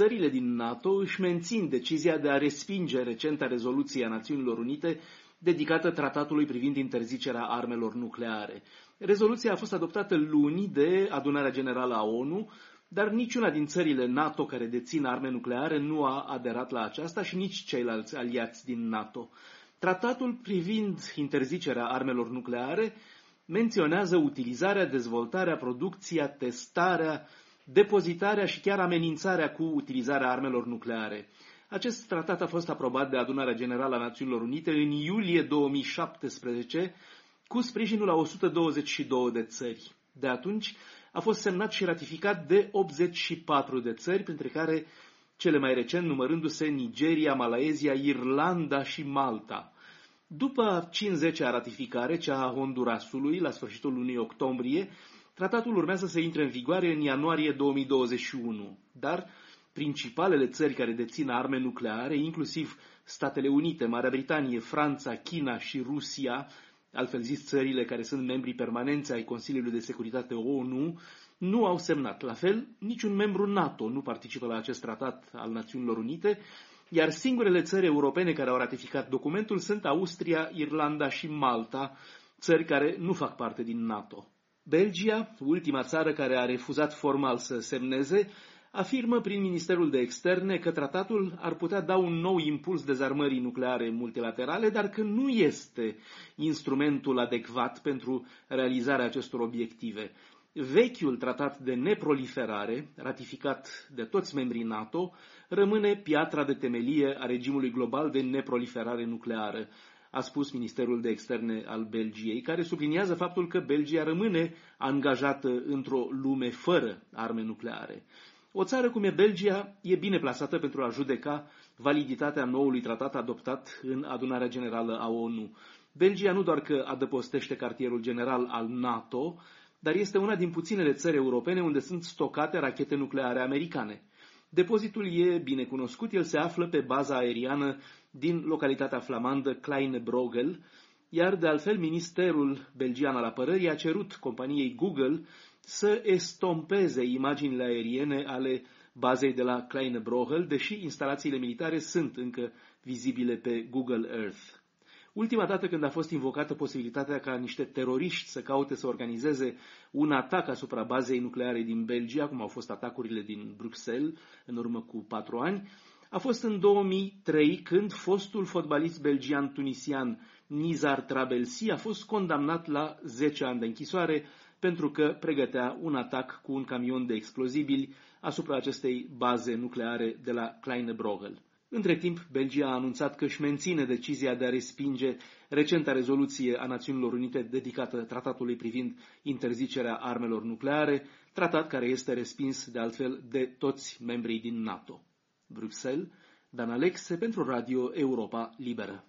țările din NATO își mențin decizia de a respinge recenta rezoluție a Națiunilor Unite dedicată tratatului privind interzicerea armelor nucleare. Rezoluția a fost adoptată luni de adunarea generală a ONU, dar niciuna din țările NATO care dețin arme nucleare nu a aderat la aceasta și nici ceilalți aliați din NATO. Tratatul privind interzicerea armelor nucleare menționează utilizarea, dezvoltarea, producția, testarea, depozitarea și chiar amenințarea cu utilizarea armelor nucleare. Acest tratat a fost aprobat de Adunarea Generală a Națiunilor Unite în iulie 2017 cu sprijinul a 122 de țări. De atunci a fost semnat și ratificat de 84 de țări, printre care cele mai recent numărându-se Nigeria, Malaezia, Irlanda și Malta. După 50-a ratificare, cea a Hondurasului, la sfârșitul lunii octombrie, tratatul urmează să intre în vigoare în ianuarie 2021, dar principalele țări care dețin arme nucleare, inclusiv Statele Unite, Marea Britanie, Franța, China și Rusia, altfel zis țările care sunt membri permanenți ai Consiliului de Securitate ONU, nu au semnat. La fel, niciun membru NATO nu participă la acest tratat al Națiunilor Unite, iar singurele țări europene care au ratificat documentul sunt Austria, Irlanda și Malta, țări care nu fac parte din NATO. Belgia, ultima țară care a refuzat formal să semneze, afirmă prin Ministerul de Externe că tratatul ar putea da un nou impuls dezarmării nucleare multilaterale, dar că nu este instrumentul adecvat pentru realizarea acestor obiective. Vechiul tratat de neproliferare, ratificat de toți membrii NATO, rămâne piatra de temelie a regimului global de neproliferare nucleară, a spus Ministerul de Externe al Belgiei, care subliniază faptul că Belgia rămâne angajată într-o lume fără arme nucleare. O țară cum e Belgia e bine plasată pentru a judeca validitatea noului tratat adoptat în adunarea generală a ONU. Belgia nu doar că adăpostește cartierul general al NATO, dar este una din puținele țări europene unde sunt stocate rachete nucleare americane. Depozitul e bine cunoscut, el se află pe baza aeriană din localitatea flamandă Kleine Brogel, iar de altfel Ministerul Belgian al Apărării a cerut companiei Google să estompeze imaginile aeriene ale bazei de la Kleine Brogel, deși instalațiile militare sunt încă vizibile pe Google Earth. Ultima dată când a fost invocată posibilitatea ca niște teroriști să caute să organizeze un atac asupra bazei nucleare din Belgia, cum au fost atacurile din Bruxelles în urmă cu patru ani, a fost în 2003 când fostul fotbalist belgian-tunisian Nizar Trabelsi a fost condamnat la 10 ani de închisoare pentru că pregătea un atac cu un camion de explozibili asupra acestei baze nucleare de la Kleine Brogel. Între timp, Belgia a anunțat că își menține decizia de a respinge recenta rezoluție a Națiunilor Unite dedicată tratatului privind interzicerea armelor nucleare, tratat care este respins de altfel de toți membrii din NATO. Bruxelles, Dan Alexe pentru Radio Europa Liberă.